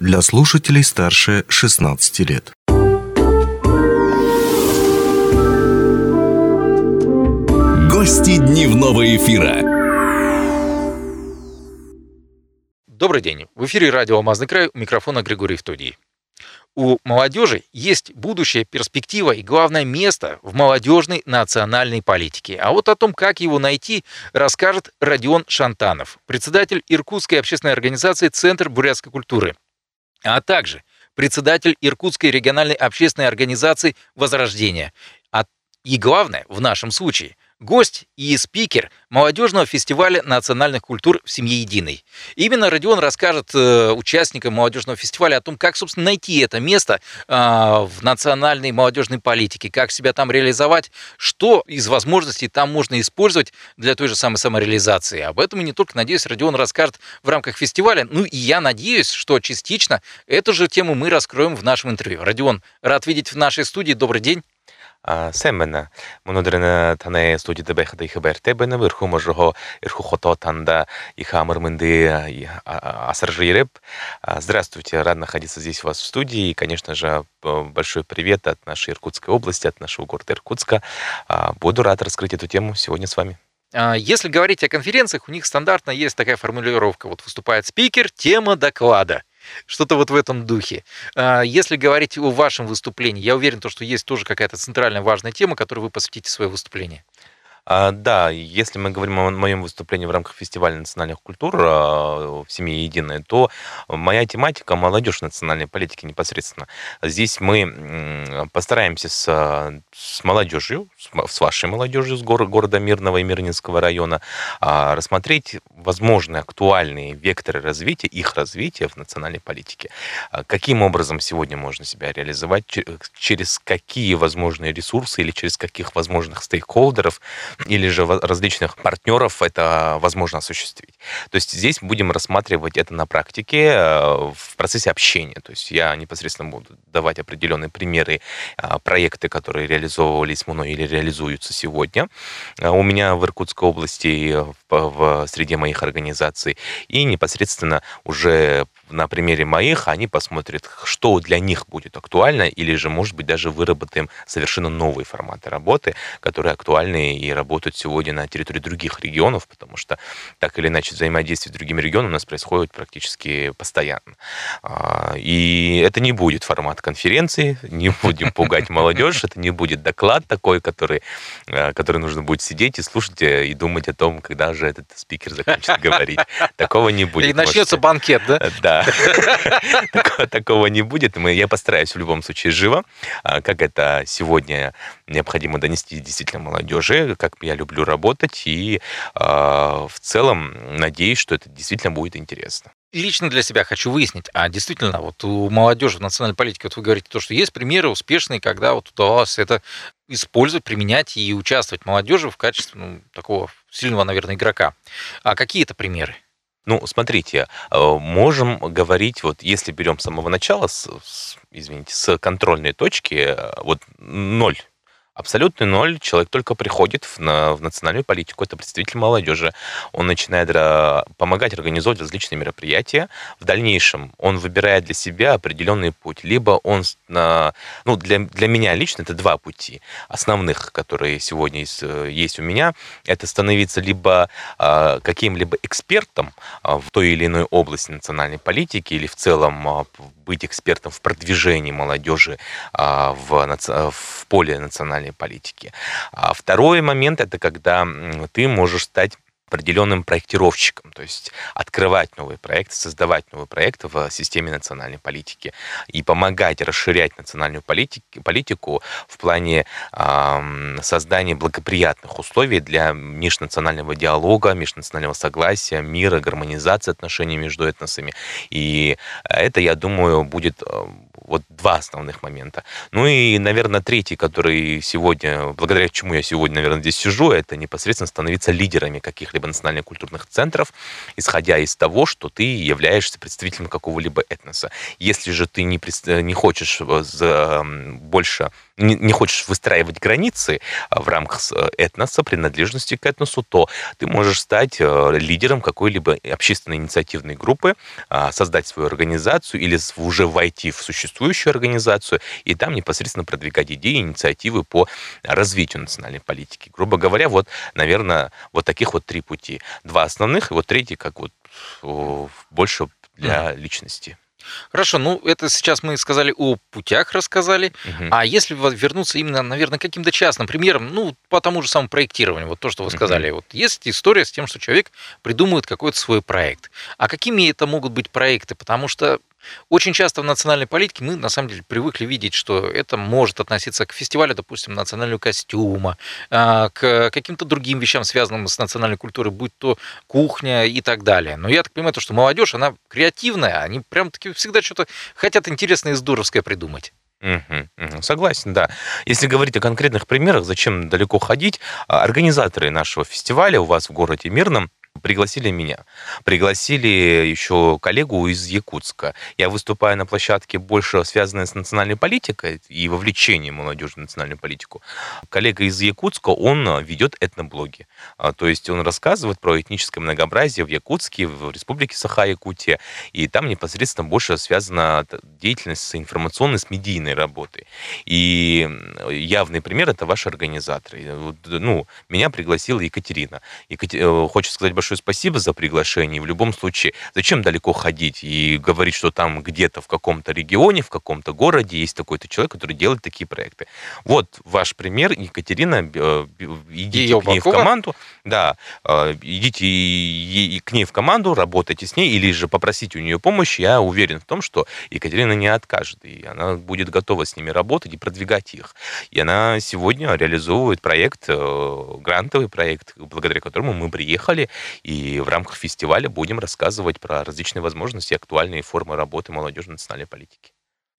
для слушателей старше 16 лет. Гости дневного эфира. Добрый день. В эфире радио «Алмазный край» у микрофона Григорий Втодий. У молодежи есть будущее, перспектива и, главное, место в молодежной национальной политике. А вот о том, как его найти, расскажет Родион Шантанов, председатель Иркутской общественной организации «Центр бурятской культуры», а также председатель Иркутской региональной общественной организации «Возрождение». А, и главное, в нашем случае – гость и спикер молодежного фестиваля национальных культур в семье единой. Именно Родион расскажет э, участникам молодежного фестиваля о том, как, собственно, найти это место э, в национальной молодежной политике, как себя там реализовать, что из возможностей там можно использовать для той же самой самореализации. Об этом и не только, надеюсь, Родион расскажет в рамках фестиваля. Ну и я надеюсь, что частично эту же тему мы раскроем в нашем интервью. Родион, рад видеть в нашей студии. Добрый день. Сэмэна мунудрына таны студияда байхада их бэртэбэна вырху можого Эрхүү хотоһоо танда ехэ амар мэндые асаржа ерээб. Здравствуйте, рад находиться здесь у вас в студии. И, конечно же, большой привет от нашей Иркутской области, от нашего города Иркутска. Буду рад раскрыть эту тему сегодня с вами. Если говорить о конференциях, у них стандартно есть такая формулировка. Вот выступает спикер, тема доклада. Что-то вот в этом духе. А, если говорить о вашем выступлении, я уверен, что есть тоже какая-то центральная важная тема, которой вы посвятите свое выступление. А, да, если мы говорим о моем выступлении в рамках фестиваля национальных культур а, в семье единая, то моя тематика молодежь национальной политики непосредственно. Здесь мы постараемся с, с молодежью, с вашей молодежью с гор, города Мирного и Мирнинского района а, рассмотреть возможные актуальные векторы развития, их развития в национальной политике. Каким образом сегодня можно себя реализовать, через какие возможные ресурсы или через каких возможных стейкхолдеров или же различных партнеров это возможно осуществить. То есть здесь будем рассматривать это на практике э, в процессе общения. То есть я непосредственно буду давать определенные примеры, э, проекты, которые реализовывались мной или реализуются сегодня э, у меня в Иркутской области в среде моих организаций. И непосредственно уже на примере моих они посмотрят, что для них будет актуально, или же, может быть, даже выработаем совершенно новые форматы работы, которые актуальны и работают сегодня на территории других регионов, потому что так или иначе взаимодействие с другими регионами у нас происходит практически постоянно. А, и это не будет формат конференции, не будем пугать молодежь, это не будет доклад такой, который, а, который нужно будет сидеть и слушать э, и думать о том, когда же этот спикер закончит говорить. Такого не будет. И начнется банкет, да? Да, такого не будет. Я постараюсь в любом случае живо, а, как это сегодня необходимо донести действительно молодежи, как я люблю работать, и а, в целом надеюсь, что это действительно будет интересно лично для себя хочу выяснить, а действительно, вот у молодежи в национальной политике, вот вы говорите то, что есть примеры успешные, когда вот удавалось это использовать, применять и участвовать молодежи в качестве ну, такого сильного, наверное, игрока. А какие это примеры? Ну, смотрите, э, можем говорить, вот если берем с самого начала, с, извините, с контрольной точки, э, вот ноль Абсолютный ноль. Человек только приходит в, на, в национальную политику, это представитель молодежи. Он начинает э, помогать организовывать различные мероприятия. В дальнейшем он выбирает для себя определенный путь. Либо он, на, ну, для, для меня лично это два пути основных, которые сегодня есть, э, есть у меня. Это становиться либо э, каким-либо экспертом э, в той или иной области национальной политики или в целом быть экспертом в продвижении молодежи э, в, в поле национальной социальной политики. А второй момент – это когда ты можешь стать определенным проектировщиком, то есть открывать новые проекты, создавать новые проекты в системе национальной политики и помогать расширять национальную политику, политику в плане э, создания благоприятных условий для межнационального диалога, межнационального согласия, мира, гармонизации отношений между этносами. И это, я думаю, будет вот два основных момента. Ну и, наверное, третий, который сегодня, благодаря чему я сегодня, наверное, здесь сижу, это непосредственно становиться лидерами каких-либо национальных культурных центров, исходя из того, что ты являешься представителем какого-либо этноса. Если же ты не, не хочешь э, больше не, не хочешь выстраивать границы а, в рамках э, этноса, принадлежности к этносу, то ты можешь стать э, лидером какой-либо общественной инициативной группы, а, создать свою организацию или уже войти в существующую организацию и там непосредственно продвигать идеи, инициативы по развитию национальной политики. Грубо говоря, вот, наверное, вот таких вот три пути. Два основных, и вот третий как вот больше для личности. Хорошо, ну это сейчас мы сказали о путях, рассказали. Угу. А если вернуться именно, наверное, к каким-то частным примерам, ну, по тому же самому проектированию, вот то, что вы сказали. Угу. Вот есть история с тем, что человек придумывает какой-то свой проект. А какими это могут быть проекты? Потому что очень часто в национальной политике мы, на самом деле, привыкли видеть, что это может относиться к фестивалю, допустим, национального костюма, а, к каким-то другим вещам, связанным с национальной культурой, будь то кухня и так далее. Но я так понимаю, то, что молодежь, она креативная, они прям-таки всегда что-то хотят интересное и здоровское придумать. Угу, согласен, да. Если говорить о конкретных примерах, зачем далеко ходить, а, организаторы нашего фестиваля у вас в городе Мирном пригласили меня. Пригласили еще коллегу из Якутска. Я выступаю на площадке, больше связанной с национальной политикой и вовлечением молодежи в национальную политику. Коллега из Якутска, он ведет этноблоги. А, то есть он рассказывает про этническое многообразие в Якутске, в республике Саха-Якутия. И там непосредственно больше связана деятельность с информационной, с медийной работой. И явный пример – это ваши организаторы. Ну, меня пригласила Екатерина. Екатер... Э, Хочу сказать большое спасибо за приглашение. В любом случае, зачем далеко ходить и говорить, что там где-то в каком-то регионе, в каком-то городе есть такой-то человек, который делает такие проекты. Вот ваш пример, Екатерина, э, идите Ее к ней в команду. Да, э, идите к ней в команду, работайте с ней, или же попросите у нее помощи. Я уверен в том, что Екатерина не откажет, и она будет готова с ними работать и продвигать их. И она сегодня реализовывает проект, э, грантовый проект, благодаря которому мы приехали и в рамках фестиваля будем рассказывать про различные возможности и актуальные формы работы молодежи национальной политики.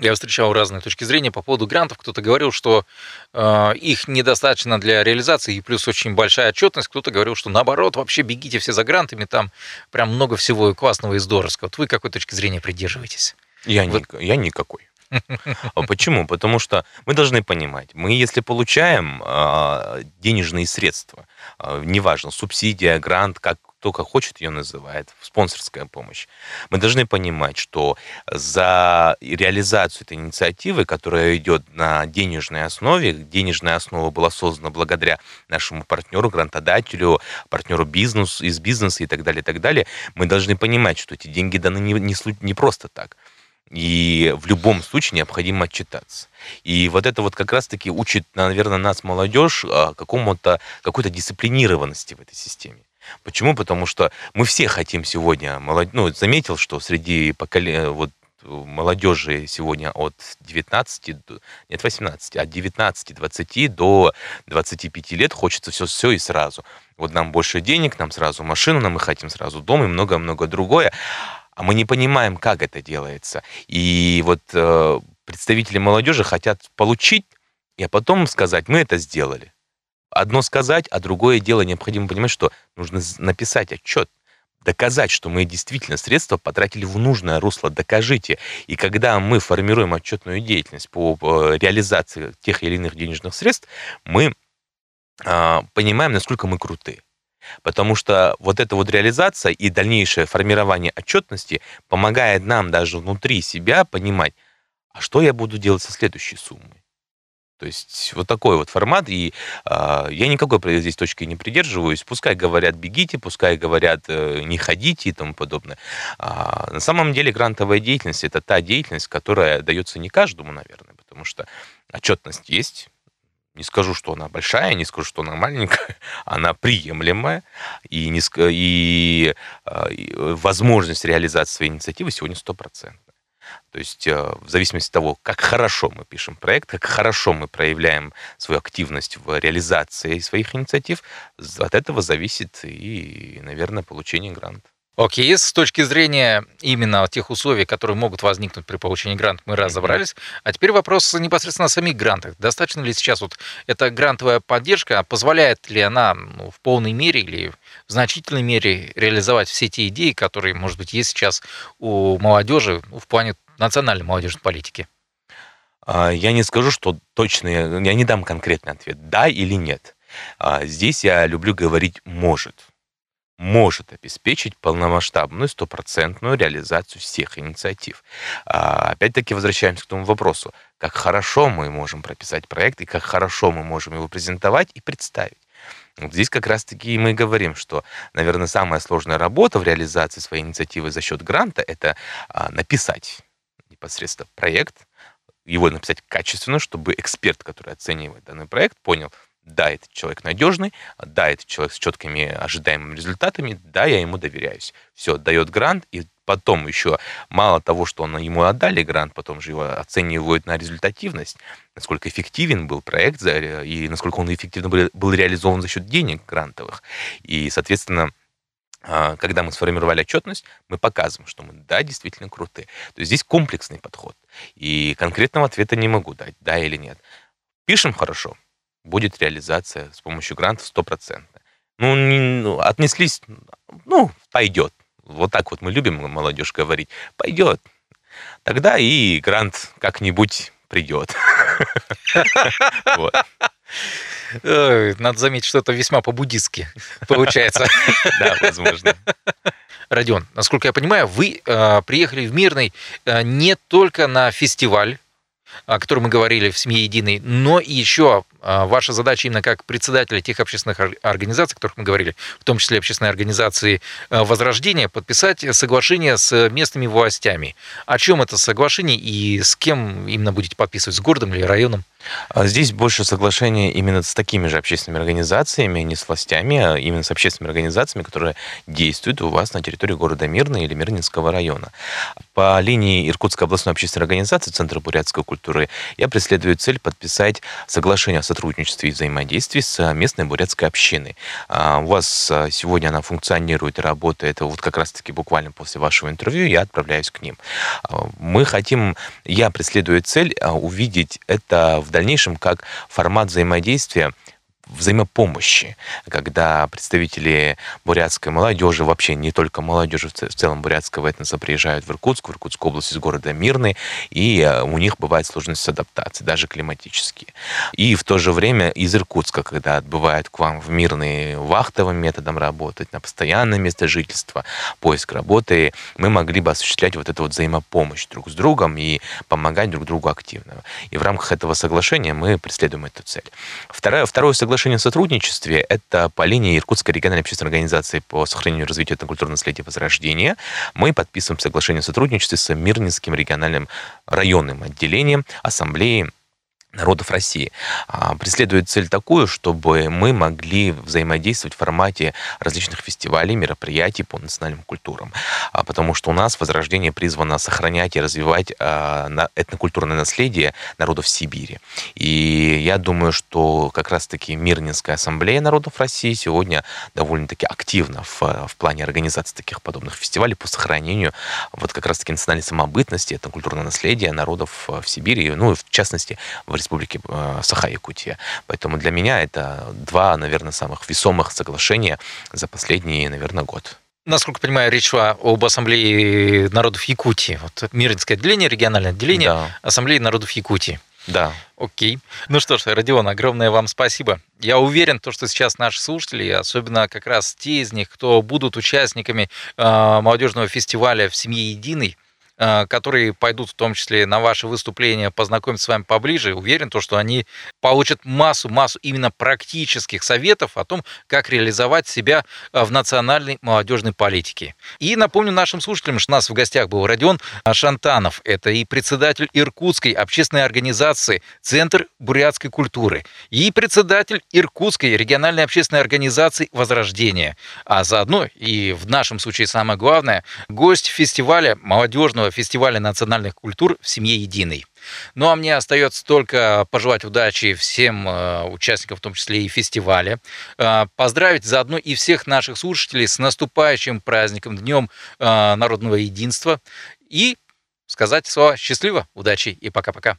Я встречал разные точки зрения по поводу грантов. Кто-то говорил, что э, их недостаточно для реализации, и плюс очень большая отчетность. Кто-то говорил, что наоборот, вообще бегите все за грантами, там прям много всего и классного, и здоровского. Вот вы какой точки зрения придерживаетесь? Я, вот. ни, я никакой. А почему? Потому что мы должны понимать, мы если получаем э, денежные средства, э, неважно, субсидия, грант, как кто как хочет ее называет, спонсорская помощь. Мы должны понимать, что за реализацию этой инициативы, которая идет на денежной основе, денежная основа была создана благодаря нашему партнеру, грантодателю, партнеру бизнесу, из бизнеса и так далее, и так далее, мы должны понимать, что эти деньги даны не, не, не просто так. И в любом случае необходимо отчитаться. И вот это вот как раз-таки учит, наверное, нас молодежь а, какому-то, какой-то дисциплинированности в этой системе. Почему? Потому что мы все хотим сегодня, молод... ну, заметил, что среди поколе... вот, молодежи сегодня от 19, нет, 18, от 19-20 до 25 лет хочется все, все и сразу. Вот нам больше денег, нам сразу машину, нам мы хотим сразу дом и много-много другое а мы не понимаем, как это делается. И вот э, представители молодежи хотят получить, и потом сказать, мы это сделали. Одно сказать, а другое дело необходимо понимать, что нужно написать отчет, доказать, что мы действительно средства потратили в нужное русло, докажите. И когда мы формируем отчетную деятельность по реализации тех или иных денежных средств, мы э, понимаем, насколько мы крутые. Потому что вот эта вот реализация и дальнейшее формирование отчетности помогает нам даже внутри себя понимать, а что я буду делать со следующей суммой. То есть вот такой вот формат, и э, я никакой здесь точки не придерживаюсь. Пускай говорят бегите, пускай говорят э, не ходите и тому подобное. А, на самом деле грантовая деятельность это та деятельность, которая дается не каждому, наверное, потому что отчетность есть, не скажу, что она большая, не скажу, что она маленькая, она приемлемая, и, не, и, а, и возможность реализации своей инициативы сегодня стопроцентная. То есть э, в зависимости от того, как хорошо мы пишем проект, как хорошо мы проявляем свою активность в реализации своих инициатив, от этого зависит и, наверное, получение гранта. Окей, с точки зрения именно тех условий, которые могут возникнуть при получении гранта, мы разобрались. А теперь вопрос непосредственно о самих грантах. Достаточно ли сейчас вот эта грантовая поддержка, позволяет ли она ну, в полной мере или в значительной мере реализовать все те идеи, которые, может быть, есть сейчас у молодежи ну, в плане национальной молодежной политики? А, я не скажу, что точно, я не дам конкретный ответ, да или нет. А, здесь я люблю говорить «может» может обеспечить полномасштабную стопроцентную реализацию всех инициатив. А, опять-таки возвращаемся к тому вопросу, как хорошо мы можем прописать проект и как хорошо мы можем его презентовать и представить. Вот здесь как раз-таки мы и говорим, что, наверное, самая сложная работа в реализации своей инициативы за счет гранта – это а, написать непосредственно проект, его написать качественно, чтобы эксперт, который оценивает данный проект, понял – да, этот человек надежный, да, этот человек с четкими ожидаемыми результатами, да, я ему доверяюсь. Все, дает грант, и потом еще мало того, что он, ему отдали грант, потом же его оценивают на результативность, насколько эффективен был проект и насколько он эффективно был, реализован за счет денег грантовых. И, соответственно, а, когда мы сформировали отчетность, мы показываем, что мы, да, действительно крутые. То есть здесь комплексный подход. И конкретного ответа не могу дать, да или нет. Пишем хорошо, будет реализация с помощью грантов стопроцентная. Ну, не, ну, отнеслись, ну, пойдет. Вот так вот мы любим молодежь говорить. Пойдет. Тогда и грант как-нибудь придет. Надо заметить, что это весьма по-буддистски получается. Да, возможно. Родион, насколько я понимаю, вы э, приехали в Мирный э, не только на фестиваль, о котором мы говорили в «Семье единой», но еще а, ваша задача именно как председателя тех общественных организаций, о которых мы говорили, в том числе общественной организации а, Возрождения, подписать соглашение с местными властями. О чем это соглашение и с кем именно будете подписывать, с городом или районом? А здесь больше соглашения именно с такими же общественными организациями, не с властями, а именно с общественными организациями, которые действуют у вас на территории города Мирный или Мирнинского района. По линии Иркутской областной общественной организации Центра бурятской культуры я преследую цель подписать соглашение о сотрудничестве и взаимодействии с местной бурятской общиной. А, у вас а, сегодня она функционирует работает, вот как раз-таки буквально после вашего интервью я отправляюсь к ним. Мы хотим, я преследую цель увидеть это в дальнейшем как формат взаимодействия взаимопомощи, когда представители бурятской молодежи, вообще не только молодежи, в целом бурятского этноса приезжают в Иркутск, в Иркутскую область из города Мирный, и э, у них бывает сложность с адаптацией, даже климатические. И в то же время из Иркутска, когда отбывают к вам в Мирный вахтовым методом работать, на постоянное место жительства, поиск работы, мы могли бы осуществлять вот эту вот взаимопомощь друг с другом и помогать друг другу активно. И в рамках этого соглашения мы преследуем эту цель. Второе, второе соглашение соглашение о сотрудничестве – это по линии Иркутской региональной общественной организации по сохранению и развитию этнокультурного наследия Возрождения. Мы подписываем соглашение о сотрудничестве с Мирнинским региональным районным отделением Ассамблеи народов России. А, преследует цель такую, чтобы мы могли взаимодействовать в формате различных фестивалей, мероприятий по национальным культурам. А, потому что у нас Возрождение призвано сохранять и развивать а, этнокультурное наследие народов Сибири. И я думаю, что как раз-таки Мирнинская ассамблея народов России сегодня довольно-таки активна в, в плане организации таких подобных фестивалей по сохранению вот как раз-таки национальной самобытности, этнокультурного наследия народов в Сибири, ну и в частности в Республики э, Саха-Якутия. Поэтому для меня это два, наверное, самых весомых соглашения за последний, наверное, год. Насколько понимаю, речь шла об Ассамблее народов Якутии. Вот Миринское отделение, региональное отделение да. Ассамблеи народов Якутии. Да. Окей. Ну что ж, Родион, огромное вам спасибо. Я уверен, то, что сейчас наши слушатели, особенно как раз те из них, кто будут участниками э, молодежного фестиваля в семье единой, которые пойдут в том числе на ваши выступления, познакомиться с вами поближе, уверен, то, что они получат массу-массу именно практических советов о том, как реализовать себя э, в национальной молодежной политике. И напомню нашим слушателям, что у нас в гостях был Родион Шантанов. Это и председатель Иркутской общественной организации «Центр бурятской культуры», и председатель Иркутской региональной общественной организации «Возрождение». А заодно, и в нашем случае самое главное, гость фестиваля молодежного Международного фестиваля национальных культур в семье единой. Ну а мне остается только пожелать удачи всем э, участникам, в том числе и фестиваля, э, поздравить заодно и всех наших слушателей с наступающим праздником, Днем э, народного единства и сказать слова счастливо, удачи и пока-пока.